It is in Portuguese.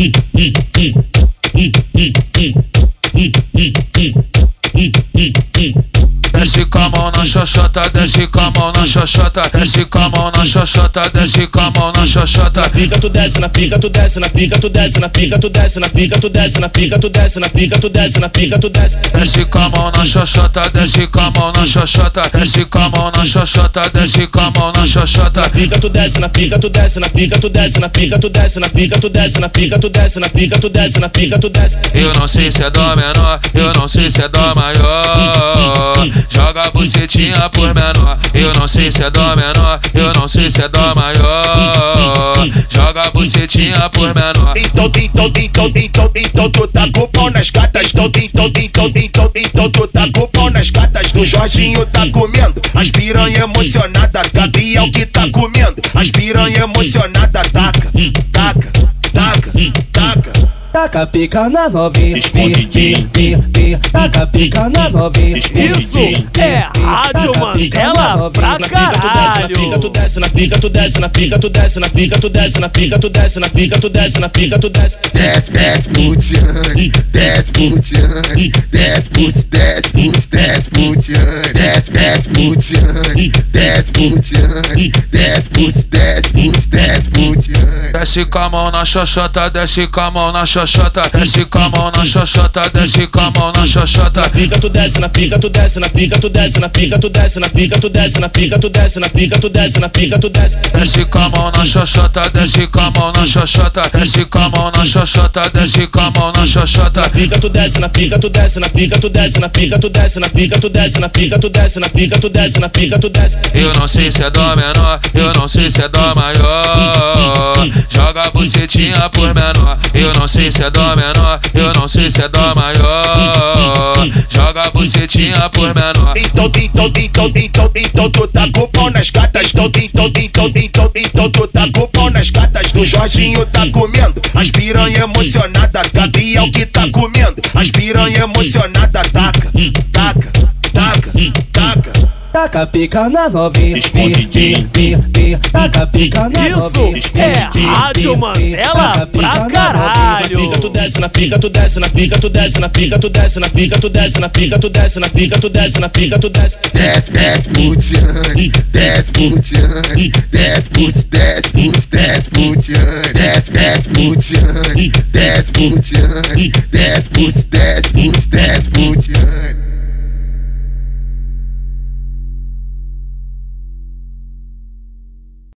Mm-hmm. Desce com a mão na xoxota, desce com a mão na xoxota, desce com a mão na xoxota, desce com a mão na xoxota. Pica tu desce, na pica tu desce, na pica tu desce, na pica tu desce, na pica tu desce, na pica tu desce, na pica tu desce, na pica tu desce. Desce com a mão na xoxota, desce com a mão na xoxota, desce com a mão na xoxota, desce com a mão na xoxota. Pica tu desce, na pica tu desce, na pica tu desce, na pica tu desce, na pica tu desce, na pica tu desce, na pica tu desce, na pica tu desce. Eu não sei se é dó menor, eu não sei se é dó maior. Joga a bucetinha por menor. Eu não sei se é dó menor, eu não sei se é dó maior. Joga a bucetinha por menor. Então, então, então, então, então, tu tá com o pau nas gatas. Então, então, então, então, então, tu tá com pau nas gatas. Do Jorginho tá comendo. As piranha emocionada. Gabriel que tá comendo. As piranha emocionada. Taca, taca, taca, taca. Taca pica na novinha, Escondidinho. pi, pi, pi, taca pica na novinha. Isso é Rádio Taca pica na Mandela pra Na pica tu desce, na pica tu desce, na pica tu desce, na pica tu desce, na pica tu desce, na pica tu desce, na pica tu desce, na pica tu desce. Desce, desce, putiane, desce, putiane, desce, put, desce, put, desce, putiane, desce, desce, putiane, desce, putiane, desce, put, desce, put, desce, putiane. Desce com a mão na xoxota, desce com a mão na xoxota, desce com a mão na xoxota, desce com a mão na xoxota. Pica tu desce, na pica tu desce, na pica tu desce, na pica tu desce, na pica tu desce, na pica tu desce, na pica tu desce, na pica tu desce. Desce com a mão na xoxota, desce com a mão na xoxota, desce com a mão na xoxota, desce com a mão na xoxota. Pica tu desce, na pica tu desce, na pica tu desce, na pica tu desce, na pica tu desce, na pica tu desce, na pica tu desce, na pica tu desce. Eu não sei se é dó menor, eu não sei se é dó maior. Joga a bucetinha por menor. Eu não sei se é dó menor, eu não sei se é dó maior. Joga a bucetinha por menor. Então, então, então, então, então, tu tá com o pau nas gatas. Então, então, então, então, então, tu tá com o nas gatas. Do Jorginho tá comendo. As piranha emocionada. Gabriel que tá comendo. As piranha emocionada. Taca, taca, taca, taca. Taca pica na novinha, Escondidinho. taca pica na Isso novinha. é pi, pi, Rádio Mandela pra caralho. Na pica tu desce, na pica tu desce, na pica tu desce, na pica tu desce, na pica tu desce, na pica tu desce, na pica tu desce, na pica tu desce. Desce, desce, putiane, desce, putiane, desce, put, desce, put, desce, putiane, desce, desce, putiane, desce, putiane, desce, put, desce, put, desce, putiane.